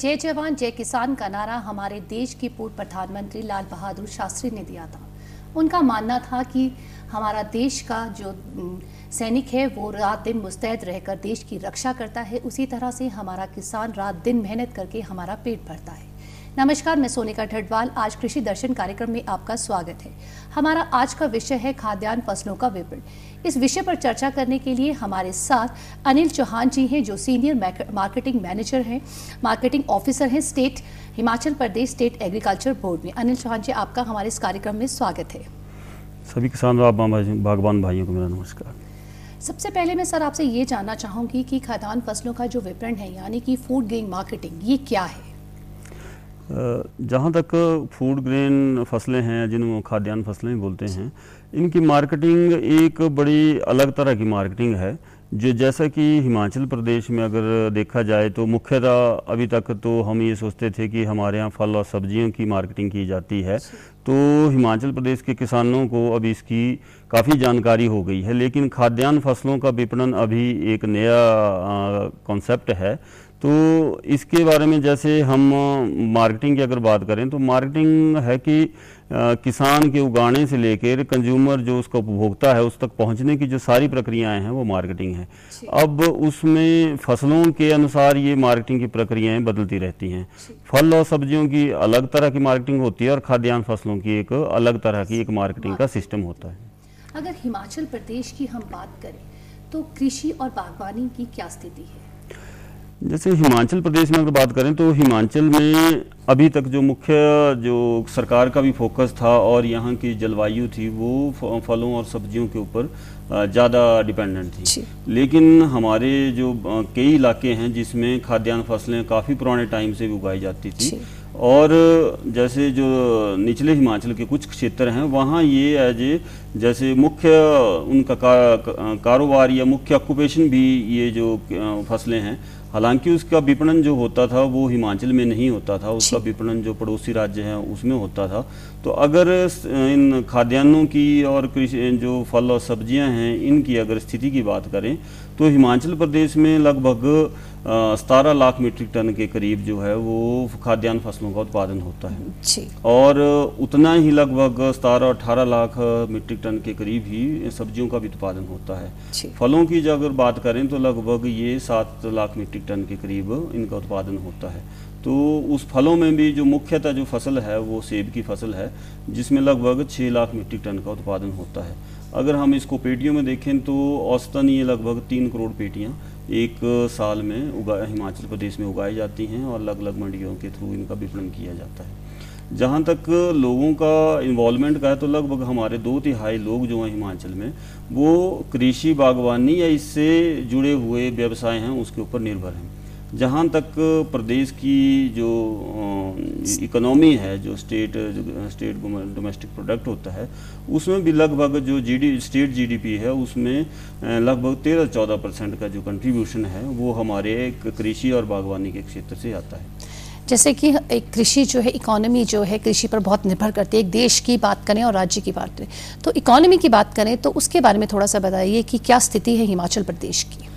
जय जवान, जय किसान का नारा हमारे देश के पूर्व प्रधानमंत्री लाल बहादुर शास्त्री ने दिया था। उनका मानना था कि हमारा देश का जो सैनिक है, वो रात दिन मुस्तैद रहकर देश की रक्षा करता है। उसी तरह से हमारा किसान रात दिन मेहनत करके हमारा पेट भरता है। नमस्कार मैं सोनिका ढडवाल। आज कृषि दर्शन कार्यक्रम में आपका स्वागत है। हमारा आज का विषय है खाद्यान्न फ़सलों का विपणन। इस विषय पर चर्चा करने के लिए हमारे साथ अनिल चौहान जी हैं जो सीनियर मार्केटिंग मैनेजर हैं मार्केटिंग ऑफिसर हैं state Himachal Pradesh state agriculture board में। अनिल चौहान जी आपका हमारे इस कार्यक्रम में स्वागत है। सभी किसान बागवान भाइयों को मेरा नमस्कार। सबसे पहले मैं सर आपसे ये जानना चाहूँगी कि खाद्यान्न फ़सलों का जो विपणन है यानी कि फ़ूड ग्रेन मार्केटिंग ये क्या है? जहाँ तक फ़ूड ग्रेन फ़सलें हैं जिनको खाद्यान्न फ़सलें बोलते हैं, इनकी मार्केटिंग एक बड़ी अलग तरह की मार्केटिंग है। जो जैसा कि हिमाचल प्रदेश में अगर देखा जाए तो मुख्यतः अभी तक तो हम ये सोचते थे कि हमारे यहाँ फल और सब्जियों की मार्केटिंग की जाती है। तो हिमाचल प्रदेश के किसानों को अब इसकी काफ़ी जानकारी हो गई है, लेकिन खाद्यान्न फ़सलों का विपणन अभी एक नया कॉन्सेप्ट है। तो इसके बारे में जैसे हम मार्केटिंग की अगर बात करें तो मार्केटिंग है कि आ, किसान के उगाने से लेकर कंज्यूमर जो उसका उपभोक्ता है उस तक पहुँचने की जो सारी प्रक्रियाएँ हैं वो मार्केटिंग है। अब उसमें फ़सलों के अनुसार ये मार्केटिंग की प्रक्रियाएँ बदलती रहती हैं। फल और सब्जियों की अलग तरह की मार्केटिंग होती है और खाद्यान्न फ़सलों की एक अलग तरह की एक मार्केटिंग का सिस्टम होता है। अगर हिमाचल प्रदेश की हम बात करें तो कृषि और बागवानी की क्या स्थिति है? जैसे हिमाचल प्रदेश में अगर बात करें तो हिमाचल में अभी तक जो मुख्य जो सरकार का भी फोकस था और यहाँ की जलवायु थी वो फलों और सब्जियों के ऊपर ज़्यादा डिपेंडेंट थी। लेकिन हमारे जो कई इलाके हैं जिसमें खाद्यान्न फ़सलें काफ़ी पुराने टाइम से भी उगाई जाती थी। और जैसे जो निचले हिमाचल के कुछ क्षेत्र हैं वहाँ ये एज ए जैसे मुख्य उनका का, कारोबार या मुख्य ऑक्यूपेशन भी ये जो फ़सलें हैं। हालाँकि उसका विपणन जो होता था वो हिमाचल में नहीं होता था। उसका विपणन जो पड़ोसी राज्य हैं उसमें होता था। तो अगर इन खाद्यान्नों की और कृषि जो फल और सब्ज़ियाँ हैं इनकी अगर स्थिति की बात करें तो हिमाचल प्रदेश में लगभग सतारह लाख मीट्रिक टन के करीब जो है वो खाद्यान्न फ़सलों का उत्पादन होता है। और उतना ही लगभग सतारह अठारह लाख मीट्रिक टन के करीब ही सब्जियों का भी उत्पादन होता है। फलों की जो अगर बात करें तो लगभग ये सात लाख मीट्रिक टन के करीब इनका उत्पादन होता है। तो उस फलों में भी जो मुख्यतः जो फ़सल है वो सेब की फ़सल है जिसमें लगभग छः लाख मीट्रिक टन का उत्पादन होता है। अगर हम इसको पेटियों में देखें तो औसतन ये लगभग तीन करोड़ पेटियाँ एक साल में उगा, हिमाचल प्रदेश में उगाई जाती हैं और अलग अलग मंडियों के थ्रू इनका विपणन किया जाता है। जहाँ तक लोगों का इन्वॉल्वमेंट का है तो लगभग हमारे दो तिहाई लोग जो हैं हिमाचल में, वो कृषि बागवानी या इससे जुड़े हुए व्यवसाय हैं, उसके ऊपर निर्भर हैं। जहाँ तक प्रदेश की जो इकोनॉमी है, जो स्टेट जो स्टेट डोमेस्टिक प्रोडक्ट होता है, उसमें भी लगभग जो जीडी स्टेट जीडीपी है, उसमें लगभग तेरह चौदह परसेंट का जो कंट्रीब्यूशन है, वो हमारे कृषि और बागवानी के क्षेत्र से आता है। जैसे कि एक कृषि जो है इकोनॉमी जो है, कृषि पर बहुत निर्भर करती है। एक देश की बात करें और राज्य की बात करें। तो इकोनॉमी की बात करें तो उसके बारे में थोड़ा सा बताइए कि क्या स्थिति है हिमाचल प्रदेश की?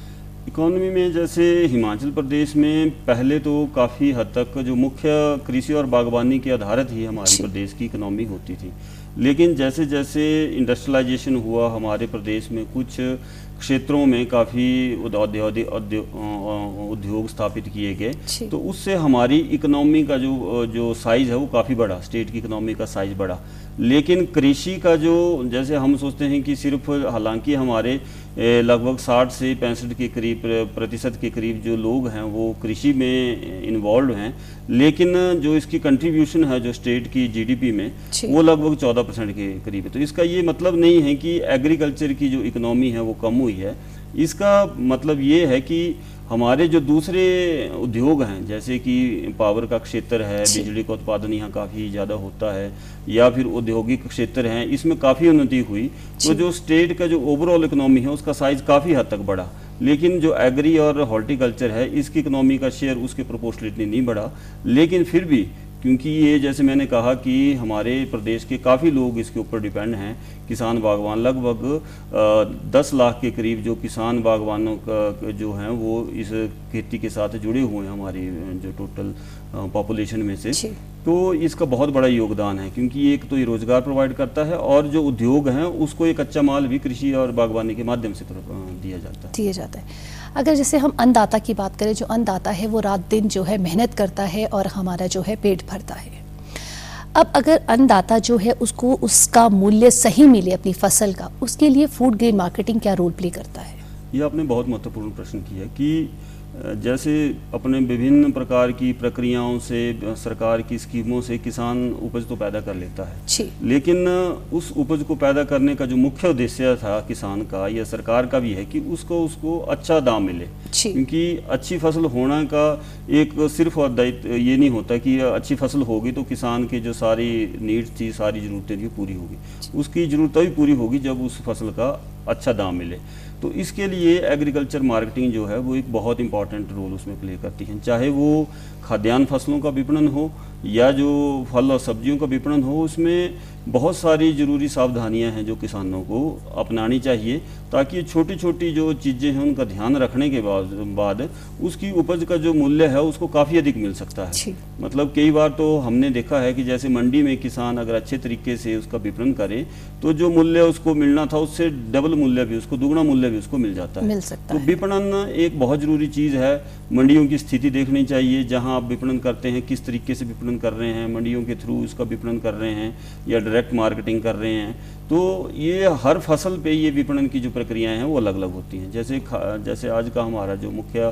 इकोनॉमी में जैसे हिमाचल प्रदेश में पहले तो काफ़ी हद तक जो मुख्य कृषि और बागवानी के आधारित ही हमारे प्रदेश की इकोनॉमी होती थी। लेकिन जैसे जैसे इंडस्ट्रियलाइजेशन हुआ हमारे प्रदेश में कुछ क्षेत्रों में काफ़ी औद्योगिक उद्योग स्थापित किए गए। तो उससे हमारी इकोनॉमी का जो जो साइज़ है वो काफ़ी बड़ा स्टेट की इकोनॉमी का साइज़ बड़ा। लेकिन कृषि का जो जैसे हम सोचते हैं कि सिर्फ़ हालाँकि हमारे लगभग 60 से पैंसठ के करीब प्रतिशत के करीब जो लोग हैं वो कृषि में इन्वॉल्व हैं। लेकिन जो इसकी कंट्रीब्यूशन है जो स्टेट की जीडीपी में वो लगभग 14 परसेंट के करीब है। तो इसका ये मतलब नहीं है कि एग्रीकल्चर की जो इकोनॉमी है वो कम हुई है। इसका मतलब ये है कि हमारे जो दूसरे उद्योग हैं जैसे कि पावर का क्षेत्र है बिजली का उत्पादन यहाँ काफ़ी ज़्यादा होता है या फिर औद्योगिक क्षेत्र हैं इसमें काफ़ी उन्नति हुई। तो जो। स्टेट का जो ओवरऑल इकोनॉमी है उसका साइज़ काफ़ी हद तक बढ़ा। लेकिन जो एग्री और हॉर्टिकल्चर है इसकी इकोनॉमी का शेयर उसके प्रोपोर्शनेटली नहीं बढ़ा। लेकिन फिर भी क्योंकि ये जैसे मैंने कहा कि हमारे प्रदेश के काफ़ी लोग इसके ऊपर डिपेंड हैं। किसान बागवान लगभग दस लाख के करीब जो किसान बागवानों का जो हैं वो इस खेती के साथ जुड़े हुए हैं हमारी जो टोटल पॉपुलेशन में से। तो इसका बहुत बड़ा योगदान है क्योंकि एक तो ये रोज़गार प्रोवाइड करता है और जो उद्योग हैं उसको एक कच्चा माल भी कृषि और बागवानी के माध्यम से दिया जाता है। दिया जाता है। अगर जैसे हम अन्नदाता की बात करें, जो अन्नदाता है, वो रात दिन जो है मेहनत करता है और हमारा जो है पेट भरता है। अब अगर अन्नदाता जो है, उसको उसका मूल्य सही मिले अपनी फ़सल का, उसके लिए फ़ूड ग्रेन मार्केटिंग क्या रोल प्ले करता है? ये आपने बहुत महत्वपूर्ण प्रश्न किया कि जैसे अपने विभिन्न प्रकार की प्रक्रियाओं से सरकार की स्कीमों से किसान उपज तो पैदा कर लेता है। लेकिन उस उपज को पैदा करने का जो मुख्य उद्देश्य था किसान का या सरकार का भी है कि उसको उसको अच्छा दाम मिले। क्योंकि अच्छी फ़सल होना का एक सिर्फ़ और दायित्व ये नहीं होता कि अच्छी फ़सल होगी तो किसान की जो सारी नीड्स थी सारी ज़रूरतें थी पूरी होगी। उसकी ज़रूरतें भी पूरी होगी जब उस फ़सल का अच्छा दाम मिले। तो इसके लिए एग्रीकल्चर मार्केटिंग जो है, वो एक बहुत इंपॉर्टेंट रोल उसमें प्ले करती है। चाहे वो खाद्यान्न फ़सलों का विपणन हो, या जो फल और सब्जियों का विपणन हो, उसमें बहुत सारी ज़रूरी सावधानियाँ हैं जो किसानों को अपनानी चाहिए, ताकि छोटी छोटी जो चीज़ें हैं, उनका ध्यान रखने के बाद उसकी उपज का जो मूल्य है, उसको काफ़ी अधिक मिल सकता है। मतलब कई बार तो हमने देखा है कि जैसे मंडी में किसान अगर अच्छे तरीके से उसका विपणन करे तो जो मूल्य उसको मिलना था उससे डबल मूल्य भी उसको दुगना मूल्य भी उसको मिल जाता है। मिल सकता तो विपणन एक बहुत ज़रूरी चीज़ है मंडियों की स्थिति देखनी चाहिए जहाँ आप विपणन करते हैं किस तरीके से विपणन कर रहे हैं मंडियों के थ्रू उसका विपणन कर रहे हैं या डायरेक्ट मार्केटिंग कर रहे हैं। तो ये हर फ़सल पे ये विपणन की जो प्रक्रियाएँ हैं वो अलग अलग होती हैं। जैसे जैसे आज का हमारा जो मुख्य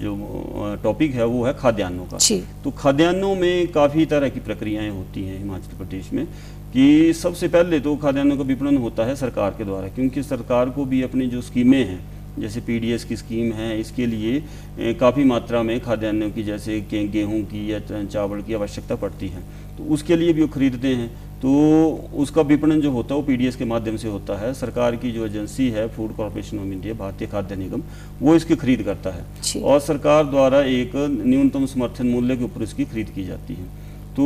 जो टॉपिक है वो है खाद्यान्नों का। तो खाद्यान्नों में काफ़ी तरह की प्रक्रियाएँ होती हैं हिमाचल प्रदेश में कि सबसे पहले तो खाद्यान्नों का विपणन होता है सरकार के द्वारा क्योंकि सरकार को भी अपनी जो स्कीमें हैं जैसे पीडीएस की स्कीम है इसके लिए काफ़ी मात्रा में खाद्यान्नों की जैसे गेहूँ की या चावल की आवश्यकता पड़ती है। तो उसके लिए भी वो खरीदते हैं। तो उसका विपणन जो होता है वो पीडीएस के माध्यम से होता है। सरकार की जो एजेंसी है फ़ूड कॉरपोरेशन ऑफ़ इंडिया भारतीय खाद्य निगम वो इसकी खरीद करता है। और सरकार द्वारा एक न्यूनतम समर्थन मूल्य के ऊपर इसकी खरीद की जाती है। तो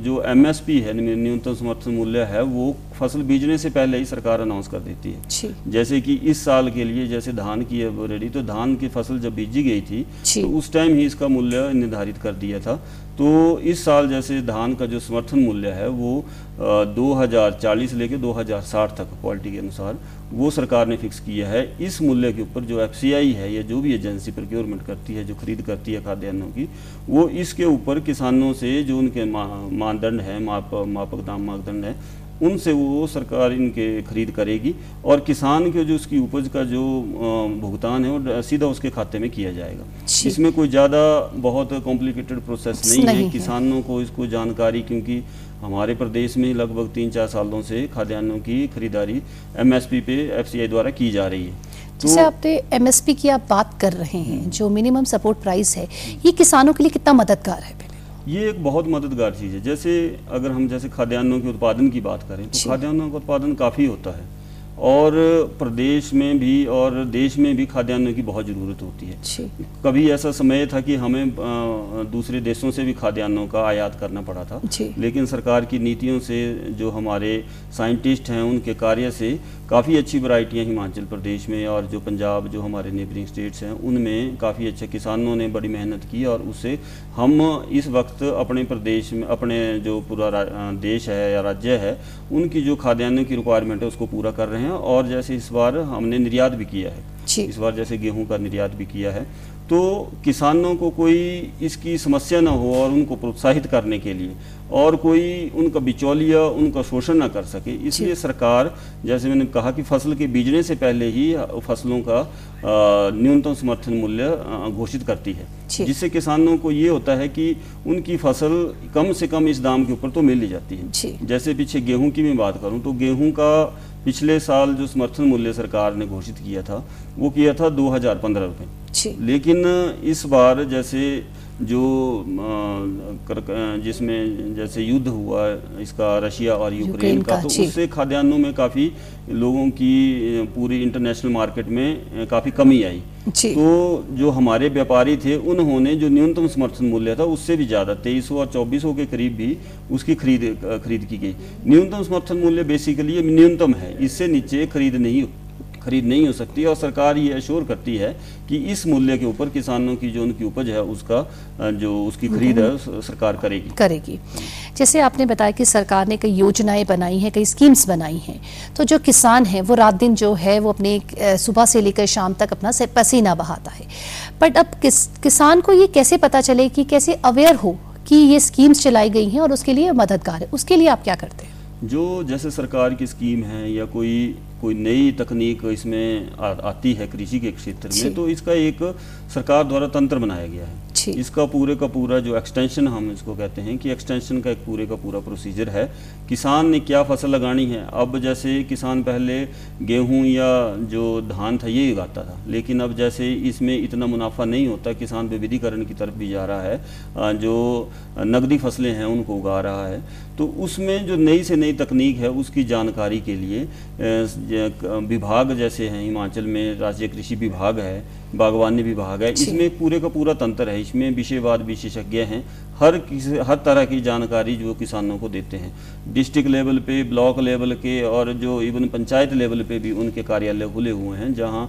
जो एमएसपी है न्यूनतम समर्थन मूल्य है वो फ़सल बीजने से पहले ही सरकार अनाउंस कर देती है। जैसे कि इस साल के लिए जैसे धान की है रेडी तो धान की फ़सल जब बीजी गई थी तो उस टाइम ही इसका मूल्य निर्धारित कर दिया था। तो इस साल जैसे धान का जो समर्थन मूल्य है, वो दो हज़ार चालीस लेके दो हज़ार साठ तक क्वालिटी के अनुसार वो सरकार ने फिक्स किया है। इस मूल्य के ऊपर जो एफसीआई है या जो भी एजेंसी प्रोक्योरमेंट करती है, जो खरीद करती है खाद्यान्नों की, वो इसके ऊपर किसानों से जो उनके मानदंड है, माप, मापक दाम मापदंड है उनसे वो सरकार इनके खरीद करेगी और किसान के जो उसकी उपज का जो भुगतान है वो सीधा उसके खाते में किया जाएगा। इसमें कोई ज़्यादा बहुत कॉम्प्लिकेटेड प्रोसेस नहीं, नहीं है। किसानों को इसको जानकारी क्योंकि हमारे प्रदेश में लगभग तीन चार सालों से खाद्यान्नों की खरीदारी एमएसपी पे एफसीआई द्वारा की जा रही है। तो जैसे आपने एमएसपी की आप बात कर रहे हैं जो मिनिमम सपोर्ट प्राइस है ये किसानों के लिए कितना मददगार है ये एक बहुत मददगार चीज़ है। जैसे अगर हम जैसे खाद्यान्नों के उत्पादन की बात करें तो खाद्यान्नों का उत्पादन काफ़ी होता है और प्रदेश में भी और देश में भी खाद्यान्नों की बहुत ज़रूरत होती है। कभी ऐसा समय था कि हमें दूसरे देशों से भी खाद्यान्नों का आयात करना पड़ा था लेकिन सरकार की नीतियों से जो हमारे साइंटिस्ट हैं उनके कार्य से काफ़ी अच्छी वराइटियाँ हिमाचल प्रदेश में और जो पंजाब जो हमारे नेबरिंग स्टेट्स हैं उनमें काफ़ी अच्छे किसानों ने बड़ी मेहनत की और उससे हम इस वक्त अपने प्रदेश में अपने जो पूरा देश है या राज्य है उनकी जो खाद्यान्न की रिक्वायरमेंट है उसको पूरा कर रहे हैं और जैसे इस बार हमने निर्यात भी किया है। इस बार जैसे गेहूँ का निर्यात भी किया है तो किसानों को कोई इसकी समस्या ना हो और उनको प्रोत्साहित करने के लिए और कोई उनका बिचौलिया उनका शोषण ना कर सके। इसलिए सरकार जैसे मैंने कहा कि फ़सल के बीजने से पहले ही फ़सलों का न्यूनतम समर्थन मूल्य घोषित करती है। जिससे किसानों को ये होता है कि उनकी फ़सल कम से कम इस दाम के ऊपर तो मिल ही जाती है। जैसे पीछे गेहूँ की मैं बात करूँ तो गेहूँ का पिछले साल जो समर्थन मूल्य सरकार ने घोषित किया था वो किया था दो हज़ार पंद्रह रुपये लेकिन इस बार जैसे जो जिसमें जैसे युद्ध हुआ इसका रशिया और यूक्रेन का, का तो उससे खाद्यान्नों में काफ़ी लोगों की पूरी इंटरनेशनल मार्केट में काफ़ी कमी आई। तो जो हमारे व्यापारी थे उन्होंने जो न्यूनतम समर्थन मूल्य था उससे भी ज़्यादा तेईस और चौबीस के करीब भी उसकी खरीद खरीद की गई। न्यूनतम समर्थन मूल्य बेसिकली न्यूनतम है इससे नीचे खरीद नहीं खरीद नहीं हो सकती और सरकार ये अश्योर करती है कि इस मूल्य के ऊपर किसानों की जो उनकी उपज है उसका जो उसकी खरीद है सरकार करेगी। करेगी। जैसे आपने बताया कि सरकार ने कई योजनाएँ बनाई हैं कई स्कीम्स बनाई हैं तो जो किसान है वो रात दिन जो है वो अपने सुबह से लेकर शाम तक अपना पसीना बहाता है। बट अब किस किसान को ये कैसे पता चले कि कैसे अवेयर हो कि ये स्कीम्स चलाई गई हैं और उसके लिए मददगार है? उसके लिए आप क्या करते हैं? जो जैसे सरकार की स्कीम है या कोई कोई नई तकनीक इसमें आ, आती है कृषि के क्षेत्र में तो इसका एक सरकार द्वारा तंत्र बनाया गया है। इसका पूरे का पूरा जो एक्सटेंशन हम इसको कहते हैं कि एक्सटेंशन का एक पूरे का पूरा प्रोसीजर है। किसान ने क्या फ़सल लगानी है? अब जैसे किसान पहले गेहूँ या जो धान था, ये उगाता था। लेकिन अब जैसे इसमें इतना मुनाफा नहीं होता, किसान विविधीकरण की तरफ़ भी जा रहा है जो नकदी फ़सलें हैं, उनको उगा रहा है। तो उसमें जो नई से नई तकनीक है, उसकी जानकारी के लिए विभाग जैसे हैं, हिमाचल में राज्य कृषि विभाग है बागवानी विभाग है। इसमें पूरे का पूरा तंत्र है। इसमें विषयवाद विशेषज्ञ हैं। हर किसी हर तरह की जानकारी जो किसानों को देते हैं। डिस्ट्रिक्ट लेवल पे ब्लॉक लेवल के और जो इवन पंचायत लेवल पे भी उनके कार्यालय खुले हुए हैं जहाँ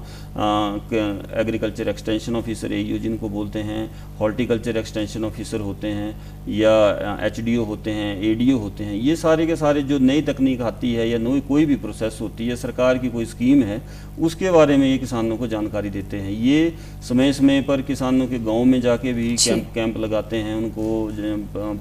एग्रीकल्चर एक्सटेंशन ऑफिसर ए जिनको बोलते हैं हॉर्टिकल्चर एक्सटेंशन ऑफिसर होते हैं या एचडीओ होते हैं एडीओ होते हैं। ये सारे के सारे जो नई तकनीक आती है या नई कोई भी प्रोसेस होती है सरकार की कोई स्कीम है उसके बारे में ये किसानों को जानकारी देते हैं। ये समय समय पर किसानों के गाँव में जाके भी कैंप कैंप लगाते हैं उनको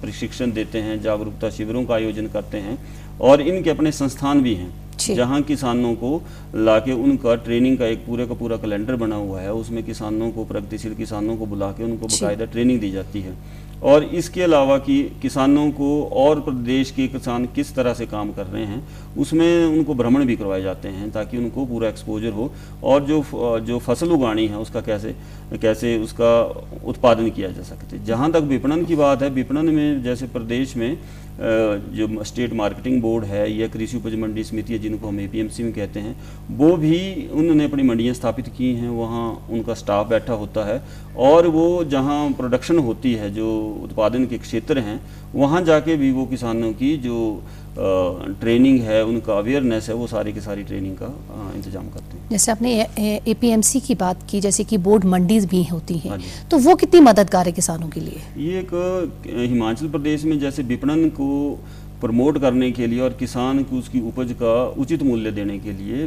प्रशिक्षण देते हैं जागरूकता शिविरों का आयोजन करते हैं और इनके अपने संस्थान भी हैं जहाँ किसानों को लाके उनका ट्रेनिंग का एक पूरे का पूरा कैलेंडर बना हुआ है। उसमें किसानों को प्रगतिशील किसानों को बुला के उनको बकायदा ट्रेनिंग दी जाती है। और इसके अलावा कि किसानों को और प्रदेश के किसान किस तरह से काम कर रहे हैं, उसमें उनको भ्रमण भी करवाए जाते हैं ताकि उनको पूरा एक्सपोजर हो और जो जो फ़सल उगानी है उसका कैसे कैसे उसका उत्पादन किया जा सकते जहाँ तक विपणन की बात है, विपणन में जैसे प्रदेश में जो स्टेट मार्केटिंग बोर्ड है या कृषि उपज मंडी समिति है, जिनको हम एपीएमसी में कहते हैं, वो भी उन्होंने अपनी मंडियाँ स्थापित की हैं, वहाँ उनका स्टाफ बैठा होता है, और वो जहाँ प्रोडक्शन होती है, जो उत्पादन के क्षेत्र हैं, वहाँ जाके भी वो किसानों की जो ट्रेनिंग है, उनका अवेयरनेस है, वो सारी की सारी ट्रेनिंग का इंतज़ाम करते हैं। जैसे आपने ए एपीएमसी की बात की जैसे कि बोर्ड मंडीज भी होती हैं हाँ तो वो कितनी मददगार है किसानों के लिए? ये एक हिमाचल प्रदेश में जैसे विपणन को प्रमोट करने के लिए और किसान को उसकी उपज का उचित मूल्य देने के लिए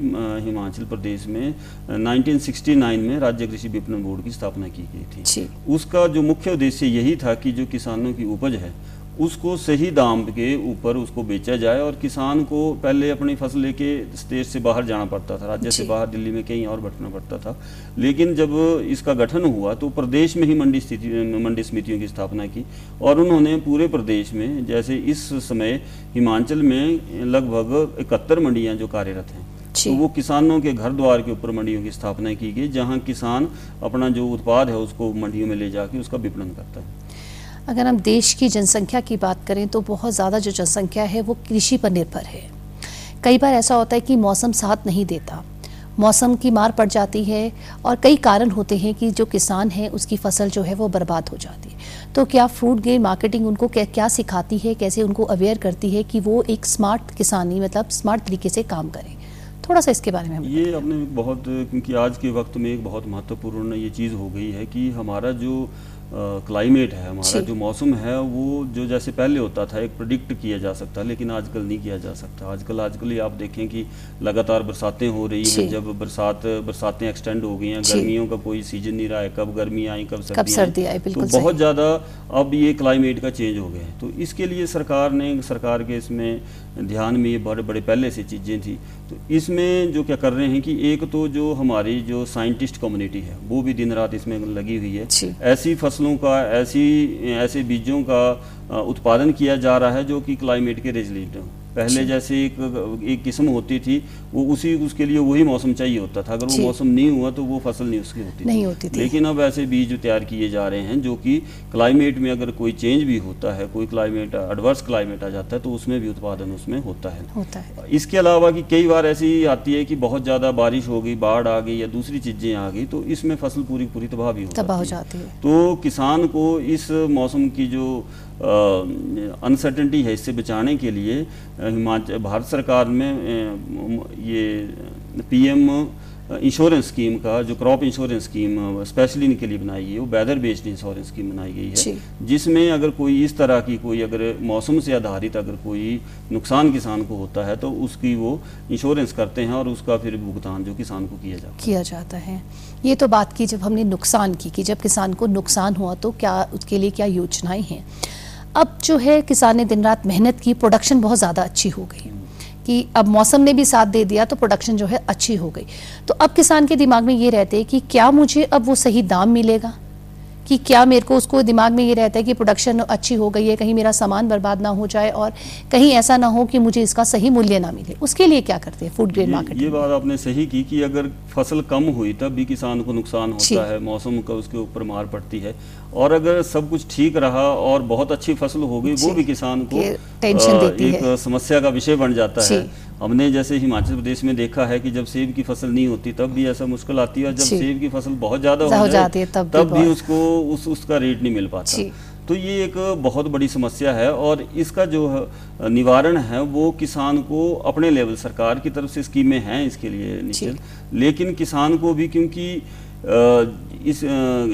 हिमाचल प्रदेश में 1969 में राज्य कृषि विपणन बोर्ड की स्थापना की गई थी। उसका जो मुख्य उद्देश्य यही था कि जो किसानों की उपज है उसको सही दाम के ऊपर उसको बेचा जाए और किसान को पहले अपनी फ़सल लेके स्टेट से बाहर जाना पड़ता था राज्य से बाहर दिल्ली में कहीं और बैठना पड़ता था। लेकिन जब इसका गठन हुआ तो प्रदेश में ही मंडी स्थिति मंडी समितियों की स्थापना की और उन्होंने पूरे प्रदेश में जैसे इस समय हिमाचल में लगभग इकहत्तर मंडियाँ जो कार्यरत हैं तो वो किसानों के घर द्वार के ऊपर मंडियों की स्थापना की गई जहाँ किसान अपना जो उत्पाद है उसको मंडियों में ले जाके उसका विपणन करता है। अगर हम देश की जनसंख्या की बात करें तो बहुत ज़्यादा जो जनसंख्या है वो कृषि पर निर्भर है। कई बार ऐसा होता है कि मौसम साथ नहीं देता। मौसम की मार पड़ जाती है और कई कारण होते हैं कि जो किसान है, उसकी फ़सल जो है वो बर्बाद हो जाती है। तो क्या फ्रूट गेन मार्केटिंग उनको क्या क्या सिखाती है, कैसे उनको अवेयर करती है कि वो एक स्मार्ट किसानी मतलब स्मार्ट तरीके से काम करें? थोड़ा सा इसके बारे में ये अपने बहुत, क्योंकि आज के वक्त में एक बहुत महत्वपूर्ण ये चीज़ हो गई है कि हमारा जो क्लाइमेट है हमारा जो। मौसम है वो जो जैसे पहले होता था एक प्रोडिक्ट किया जा सकता है लेकिन आजकल नहीं किया जा सकता। आजकल आजकल ही आप देखें कि लगातार बरसातें हो रही हैं। जब बरसात बरसातें एक्सटेंड हो गई हैं गर्मियों का कोई सीज़न नहीं रहा है कब गर्मी आई कब सर्दी, सर्दी आई तो बहुत ज़्यादा अब ये क्लाइमेट का चेंज हो गया है। तो इसके लिए सरकार ने सरकार के इसमें ध्यान में ये बड़े बड़े पहले से चीज़ें थी। तो इसमें जो क्या कर रहे हैं कि एक तो जो हमारी जो साइंटिस्ट कम्युनिटी है वो भी दिन रात इसमें लगी हुई है। ऐसी फ़सलों का, ऐसी, ऐसे बीजों का उत्पादन किया जा रहा है जो कि क्लाइमेट के रेजिलेंट हों। पहले जैसे एक एक किस्म होती थी वो उसी उसके लिए वही मौसम चाहिए होता था। अगर वो मौसम नहीं हुआ तो वो फ़सल नहीं उसकी होती नहीं होती थी। लेकिन अब ऐसे बीज तैयार किए जा रहे हैं जो कि क्लाइमेट में अगर कोई चेंज भी होता है कोई क्लाइमेट एडवर्स क्लाइमेट आ जाता है तो उसमें भी उत्पादन उसमें होता है। होता है। इसके अलावा कि कई बार ऐसी आती है कि बहुत ज़्यादा बारिश हो गई बाढ़ आ गई या दूसरी चीज़ें आ गई तो इसमें फ़सल पूरी पूरी तबाह भी हो तबाह हो जाती जाती है। तो किसान को इस मौसम की जो अनसर्टेनिटी है इससे बचाने के लिए हिमाचल भारत सरकार में ये पीएम इंश्योरेंस स्कीम का जो क्रॉप इंश्योरेंस स्कीम स्पेशली इनके लिए बनाई गई है वो वेदर बेस्ड इंश्योरेंस स्कीम बनाई गई है। जिसमें अगर कोई इस तरह की कोई अगर मौसम से आधारित अगर कोई नुकसान किसान को होता है तो उसकी वो इंश्योरेंस करते हैं और उसका फिर भुगतान जो किसान को किया जाता किया जाता है। ये तो बात की जब हमने नुकसान की कि जब किसान को नुकसान हुआ तो क्या उसके लिए क्या योजनाएँ हैं? अब जो है किसान ने दिन रात मेहनत की प्रोडक्शन बहुत ज़्यादा अच्छी हो गई। कि अब मौसम ने भी साथ दे दिया तो प्रोडक्शन जो है अच्छी हो गई। तो अब किसान के दिमाग में ये रहते हैं कि क्या मुझे अब वो सही दाम मिलेगा? कि क्या मेरे को उसको दिमाग में ये रहता है कि प्रोडक्शन अच्छी हो गई है कहीं मेरा सामान बर्बाद ना हो जाए और कहीं ऐसा ना हो कि मुझे इसका सही मूल्य ना मिले। उसके लिए क्या करते हैं फ़ूड ग्रेड मार्केट ये बात आपने सही की कि अगर फ़सल कम हुई तब भी किसान को नुकसान। होता है मौसम का उसके ऊपर मार पड़ती है। और अगर सब कुछ ठीक रहा और बहुत अच्छी फ़सल हो गई वो भी किसान को टेंशन देती एक है। समस्या का विषय बन जाता है। हमने जैसे हिमाचल प्रदेश में देखा है कि जब सेब की फ़सल नहीं होती तब भी ऐसा मुश्किल आती है और जब सेब की फ़सल बहुत ज़्यादा हो जाती है तब भी तब भी बहुत। उसको उस उसका रेट नहीं मिल पाता। तो ये एक बहुत बड़ी समस्या है और इसका जो निवारण है वो किसान को अपने लेवल सरकार की तरफ़ से स्कीमें हैं इसके लिए निश्चित। लेकिन किसान को भी क्योंकि इस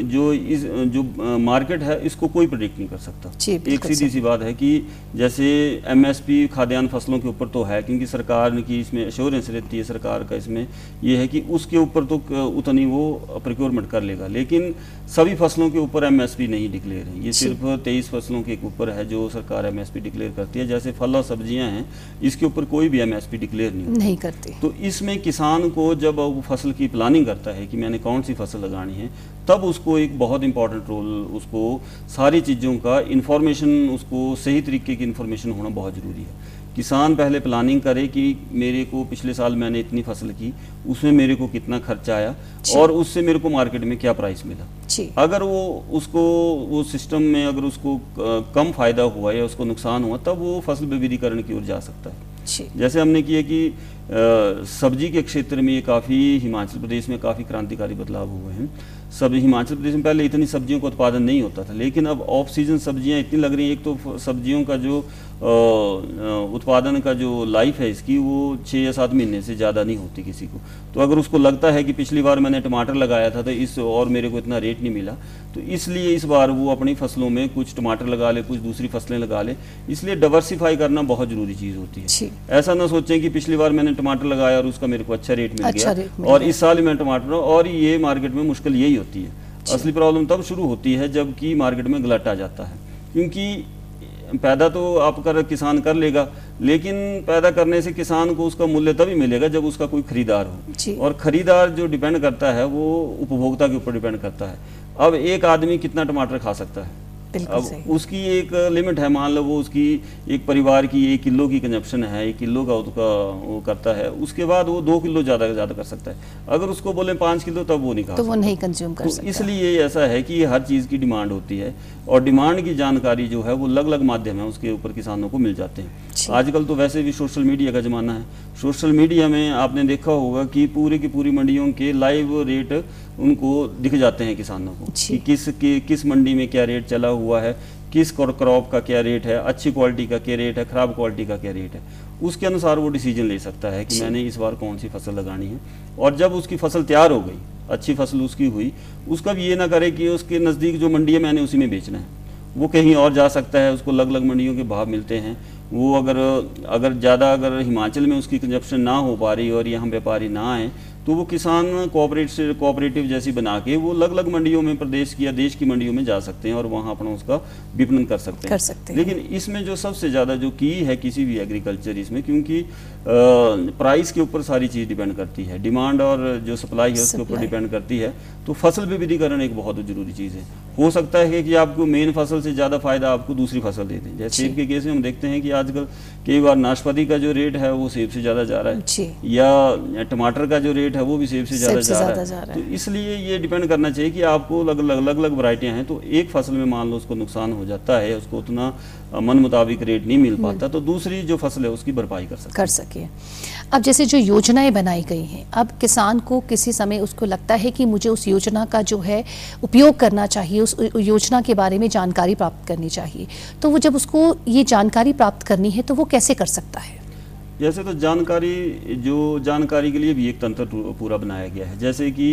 जो इस जो मार्केट है इसको कोई प्रिडिक्ट नहीं कर सकता। एक सीधी सी बात है कि जैसे एमएसपी खाद्यान्न फ़सलों के ऊपर तो है क्योंकि सरकार ने की इसमें एश्योरेंस रहती है सरकार का इसमें ये है कि उसके ऊपर तो उतनी वो प्रिक्योरमेंट कर लेगा। लेकिन सभी फ़सलों के ऊपर एमएसपी नहीं डिक्लेयर है। ये सिर्फ़ तेईस फ़सलों के ऊपर है जो सरकार एमएसपी डिक्लेयर करती है। जैसे फल और सब्ज़ियाँ हैं इसके ऊपर कोई भी एमएसपी डिक्लेयर नहीं करते। तो इसमें किसान को जब वो फ़सल की प्लानिंग करता है कि मैंने कौन सी फ़सल लगानी है तब उसको एक बहुत इंपॉर्टेंट रोल उसको सारी चीज़ों का इंफॉर्मेशन उसको सही तरीके की इंफॉर्मेशन होना बहुत ज़रूरी है। किसान पहले प्लानिंग करे कि मेरे को पिछले साल मैंने इतनी फ़सल की उसमें मेरे को कितना खर्चा आया और उससे मेरे को मार्केट में क्या प्राइस मिला। अगर वो उसको वो सिस्टम में अगर उसको कम फ़ायदा हुआ या उसको नुकसान हुआ तब वो फ़सल विविधीकरण की ओर जा सकता है। जैसे हमने किया कि सब्ज़ी के क्षेत्र में काफ़ी हिमाचल प्रदेश में काफ़ी क्रांतिकारी बदलाव हुए हैं। सब हिमाचल प्रदेश में पहले इतनी सब्जियों का उत्पादन नहीं होता था, लेकिन अब ऑफ़ सीज़न सब्ज़ियाँ इतनी लग रही हैं, एक तो सब्जियों का जो उत्पादन का जो लाइफ है इसकी वो छः या सात महीने से ज़्यादा नहीं होती किसी को। तो अगर उसको लगता है कि पिछली बार मैंने टमाटर लगाया था तो इस और मेरे को इतना रेट नहीं मिला तो इसलिए इस बार वो अपनी फ़सलों में कुछ टमाटर लगा ले कुछ दूसरी फ़सलें लगा ले। इसलिए डाइवर्सिफाई करना बहुत ज़रूरी चीज़ होती है। ऐसा ना सोचें कि पिछली बार मैंने टमाटर लगाया और उसका मेरे को अच्छा रेट मिल अच्छा गया मिल और इस साल मैं टमाटर और ये मार्केट में मुश्किल यही होती है। असली प्रॉब्लम तब शुरू होती है जबकि मार्केट में गलट आ जाता है। क्योंकि पैदा तो आप कर किसान कर लेगा लेकिन पैदा करने से किसान को उसका मूल्य तभी मिलेगा जब उसका कोई खरीदार हो। और खरीदार जो डिपेंड करता है वो उपभोक्ता के ऊपर डिपेंड करता है। अब एक आदमी कितना टमाटर खा सकता है? अब उसकी एक लिमिट है मान लो वो उसकी एक परिवार की एक किलो की कंजप्शन है एक किलो का उसका वो करता है उसके बाद वो दो किलो ज़्यादा ज़्यादा कर सकता है। अगर उसको बोले पाँच किलो तब वो नहीं खा तो वो नहीं कंज्यूम कर तो सकता। इसलिए ऐसा है कि हर चीज़ की डिमांड होती है और डिमांड की जानकारी जो है वो अलग अलग माध्यम है उसके ऊपर किसानों को मिल जाते हैं। आजकल तो वैसे भी सोशल मीडिया का ज़माना है। सोशल मीडिया में आपने देखा होगा कि पूरी की पूरी मंडियों के लाइव रेट उनको दिख जाते हैं किसानों को कि किस कि, किस मंडी में क्या रेट चला हुआ है किस क्रॉप का क्या रेट है अच्छी क्वालिटी का क्या रेट है खराब क्वालिटी का क्या रेट है। उसके अनुसार वो डिसीज़न ले सकता है कि मैंने इस बार कौन सी फ़सल लगानी है। और जब उसकी फ़सल तैयार हो गई अच्छी फ़सल उसकी हुई उसका भी ये ना करे कि उसके नज़दीक जो मंडी है मैंने उसी में बेचना है। वो कहीं और जा सकता है उसको अलग अलग मंडियों के भाव मिलते हैं। वो अगर अगर ज़्यादा अगर हिमाचल में उसकी कंजप्शन ना हो पा रही और यहाँ व्यापारी ना आए तो वो किसान कोऑपरेटिव कोऑपरेटिव जैसी बना के वो अलग अलग मंडियों में प्रदेश की या देश की मंडियों में जा सकते हैं और वहाँ अपना उसका विपणन कर सकते हैं। कर सकते हैं। लेकिन इसमें जो सबसे ज़्यादा जो की है किसी भी एग्रीकल्चर इसमें क्योंकि प्राइस के ऊपर सारी चीज़ डिपेंड करती है। डिमांड और जो सप्लाई है उसके ऊपर डिपेंड करती है। तो फ़सल विविधीकरण एक बहुत ज़रूरी चीज़ है। हो सकता है कि आपको मेन फ़सल से ज़्यादा फ़ायदा आपको दूसरी फ़सल दे दें। जैसे सेब के केस में हम देखते हैं कि आजकल कई बार नाशपाती का जो रेट है वो सेब से ज़्यादा जा रहा है। या टमाटर का जो रेट है वो भी सेब से ज़्यादा से जा, रहा है। तो इसलिए ये डिपेंड करना चाहिए कि आपको अलग अलग अलग अलग वरायटियाँ हैं तो एक फ़सल में मान लो उसको नुकसान हो जाता है उसको उतना मन मुताबिक रेट नहीं मिल पाता तो दूसरी जो फ़सल है उसकी भरपाई कर सकते कर सके अब जैसे जो योजनाएँ बनाई गई हैं अब किसान को किसी समय उसको लगता है कि मुझे उस योजना का जो है उपयोग करना चाहिए उस योजना के बारे में जानकारी प्राप्त करनी चाहिए तो वो जब उसको ये जानकारी प्राप्त करनी है तो वो कैसे कर सकता है? जैसे तो जानकारी जो जानकारी के लिए भी एक तंत्र पूरा बनाया गया है। जैसे कि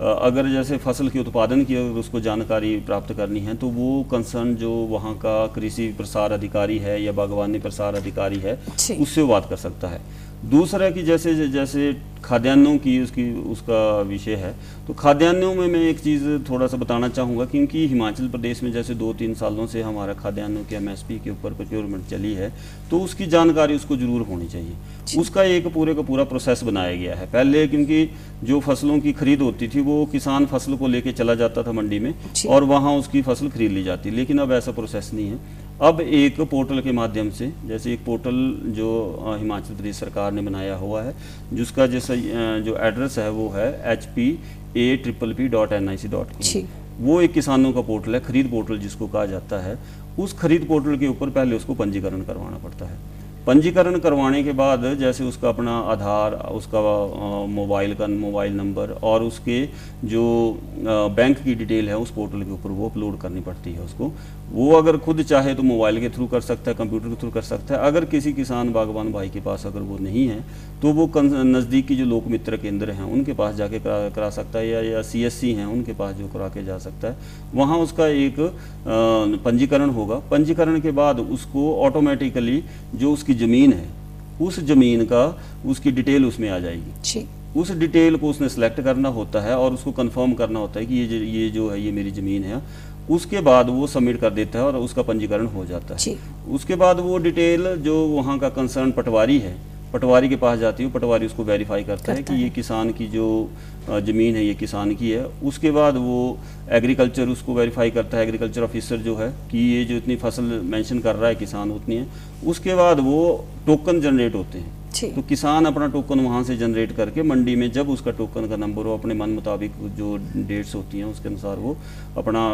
अगर जैसे फ़सल के उत्पादन की अगर उसको जानकारी प्राप्त करनी है तो वो कंसर्न जो वहाँ का कृषि प्रसार अधिकारी है या बागवानी प्रसार अधिकारी है उससे बात कर सकता है। दूसरा कि जैसे जैसे खाद्यान्नों की उसकी उसका विषय है तो खाद्यान्नों में मैं एक चीज़ थोड़ा सा बताना चाहूँगा क्योंकि हिमाचल प्रदेश में जैसे दो तीन सालों से हमारा खाद्यान्नों के एमएसपी के ऊपर प्रोक्योरमेंट चली है तो उसकी जानकारी उसको ज़रूर होनी चाहिए। उसका एक पूरे का पूरा प्रोसेस बनाया गया है। पहले क्योंकि जो फ़सलों की खरीद होती थी वो किसान फ़सल को लेके चला जाता था मंडी में और वहाँ उसकी फ़सल खरीद ली जाती लेकिन अब ऐसा प्रोसेस नहीं है। अब एक पोर्टल के माध्यम से जैसे एक पोर्टल जो हिमाचल प्रदेश सरकार ने बनाया हुआ है जिसका जैसा जो एड्रेस है वो है H P A triple P dot N I C dot वो एक किसानों का पोर्टल है खरीद पोर्टल जिसको कहा जाता है। उस खरीद पोर्टल के ऊपर पहले उसको पंजीकरण करवाना पड़ता है। पंजीकरण करवाने के बाद जैसे उसका अपना आधार, उसका मोबाइल का मोबाइल नंबर और उसके जो बैंक की डिटेल है उस पोर्टल के ऊपर वो अपलोड करनी पड़ती है उसको। वो अगर खुद चाहे तो मोबाइल के थ्रू कर सकता है, कंप्यूटर के थ्रू कर सकता है। अगर किसी किसान बागवान भाई के पास अगर वो नहीं है तो वो नज़दीक जो लोक मित्र केंद्र हैं उनके पास जाके करा, करा सकता है या या सी हैं उनके पास जो करा के जा सकता है। वहाँ उसका एक पंजीकरण होगा। पंजीकरण के बाद उसको ऑटोमेटिकली जो उसकी ज़मीन है उस ज़मीन का उसकी डिटेल उसमें आ जाएगी। जी। उस डिटेल को उसने सेलेक्ट करना होता है और उसको कंफर्म करना होता है कि ये ये जो है ये मेरी ज़मीन है। उसके बाद वो सबमिट कर देता है और उसका पंजीकरण हो जाता है। उसके बाद वो डिटेल जो वहाँ का कंसर्न पटवारी है पटवारी के पास जाती हूँ पटवारी उसको वेरीफाई करता है कि ये किसान की जो ज़मीन है ये किसान की है। उसके बाद वो एग्रीकल्चर उसको वेरीफाई करता है एग्रीकल्चर ऑफिसर जो है कि ये जो इतनी फ़सल मेंशन कर रहा है किसान उतनी है। उसके बाद वो टोकन जनरेट होते हैं। तो किसान अपना टोकन वहाँ से जनरेट करके मंडी में जब उसका टोकन का नंबर हो अपने मन मुताबिक जो डेट्स होती हैं उसके अनुसार वो अपना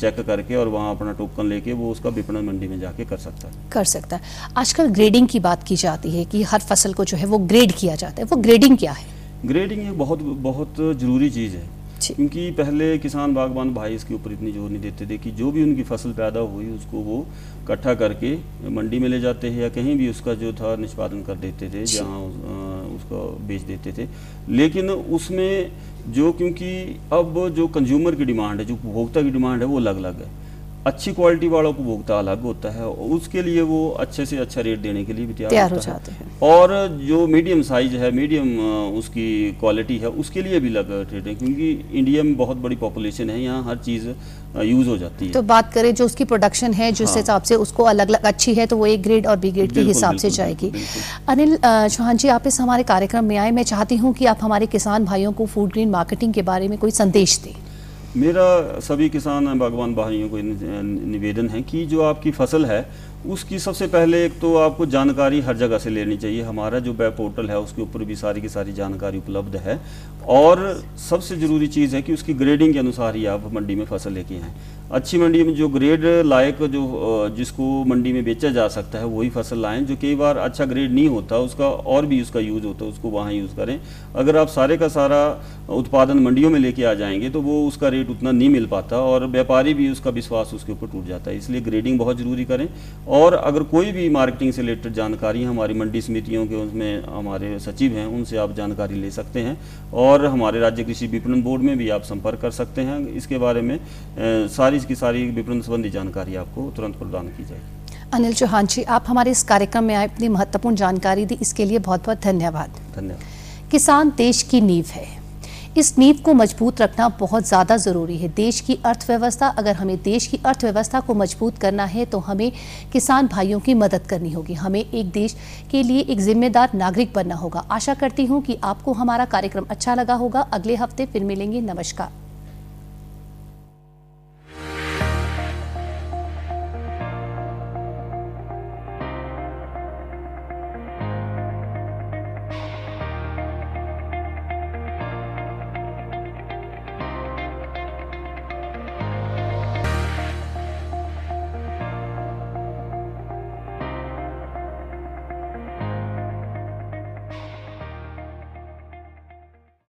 चेक करके और वहाँ अपना टोकन लेके वो उसका विपणन मंडी में जाके कर सकता है। कर सकता है। आजकल ग्रेडिंग की बात की जाती है कि हर फ़सल को जो है वो ग्रेड किया जाता है। वो ग्रेडिंग क्या है? ग्रेडिंग एक बहुत बहुत ज़रूरी चीज़ है। क्योंकि पहले किसान बागवान भाई इसके ऊपर इतनी ज़ोर नहीं देते थे कि जो भी उनकी फ़सल पैदा हुई उसको वो इकट्ठा करके मंडी में ले जाते हैं या कहीं भी उसका जो था निष्पादन कर देते थे जहाँ उसको बेच देते थे। लेकिन उसमें जो क्योंकि अब जो कंज्यूमर की डिमांड है जो उपभोक्ता की डिमांड है वो अलग अलग है। अच्छी क्वालिटी वाला उपभोक्ता अलग होता है उसके लिए वो अच्छे से अच्छा रेट देने के लिए भी तैयार हो जाते हैं। और जो मीडियम साइज़ है मीडियम उसकी क्वालिटी है उसके लिए भी लग रेट है क्योंकि इंडिया में बहुत बड़ी पॉपुलेशन है यहाँ हर चीज़ यूज़ हो जाती है। तो बात करें जो उसकी प्रोडक्शन है जिस हाँ। हिसाब से उसको अलग अलग अच्छी है तो वो एक ग्रेड और बी ग्रेड के हिसाब से जाएगी। अनिल चौहान जी आप इस हमारे कार्यक्रम में आए मैं चाहती हूँ कि आप हमारे किसान भाइयों को फ़ूड ग्रीन मार्केटिंग के बारे में कोई संदेश दें। मेरा सभी किसान बागवान भाइयों को निवेदन है कि जो आपकी फ़सल है उसकी सबसे पहले एक तो आपको जानकारी हर जगह से लेनी चाहिए। हमारा जो वेब पोर्टल है, उसके ऊपर भी सारी की सारी जानकारी उपलब्ध है। और सबसे ज़रूरी चीज़ है कि उसकी ग्रेडिंग के अनुसार ही आप मंडी में फ़सल लेके आएँ। अच्छी मंडी में जो ग्रेड लायक जो जिसको मंडी में बेचा जा सकता है, वही फ़सल लाएँ, जो कई बार अच्छा ग्रेड नहीं होता, उसका और भी उसका यूज़ होता है, उसको वहाँ यूज़ करें। अगर आप सारे का सारा उत्पादन मंडियों में लेके आ जाएँगे तो वो उसका रेट उतना नहीं मिल पाता और व्यापारी भी उसका विश्वास उसके ऊपर टूट जाता है। इसलिए ग्रेडिंग बहुत ज़रूरी करें और अगर कोई भी मार्केटिंग से रिलेटेड जानकारी हमारी मंडी समितियों के उसमें हमारे सचिव हैं उनसे आप जानकारी ले सकते हैं और हमारे राज्य कृषि विपणन बोर्ड में भी आप संपर्क कर सकते हैं। इसके बारे में सारी की सारी विपणन संबंधी जानकारी आपको तुरंत प्रदान की जाएगी। अनिल चौहान जी आप हमारे इस कार्यक्रम में आए अपनी महत्वपूर्ण जानकारी दी इसके लिए बहुत बहुत धन्यवाद। धन्यवाद। किसान देश की नींव है। इस नींव को मज़बूत रखना बहुत ज़्यादा ज़रूरी है। देश की अर्थव्यवस्था, अगर हमें देश की अर्थव्यवस्था को मज़बूत करना है तो हमें किसान भाइयों की मदद करनी होगी। हमें एक देश के लिए एक जिम्मेदार नागरिक बनना होगा। आशा करती हूँ कि आपको हमारा कार्यक्रम अच्छा लगा होगा। अगले हफ़्ते फिर मिलेंगे। नमस्कार।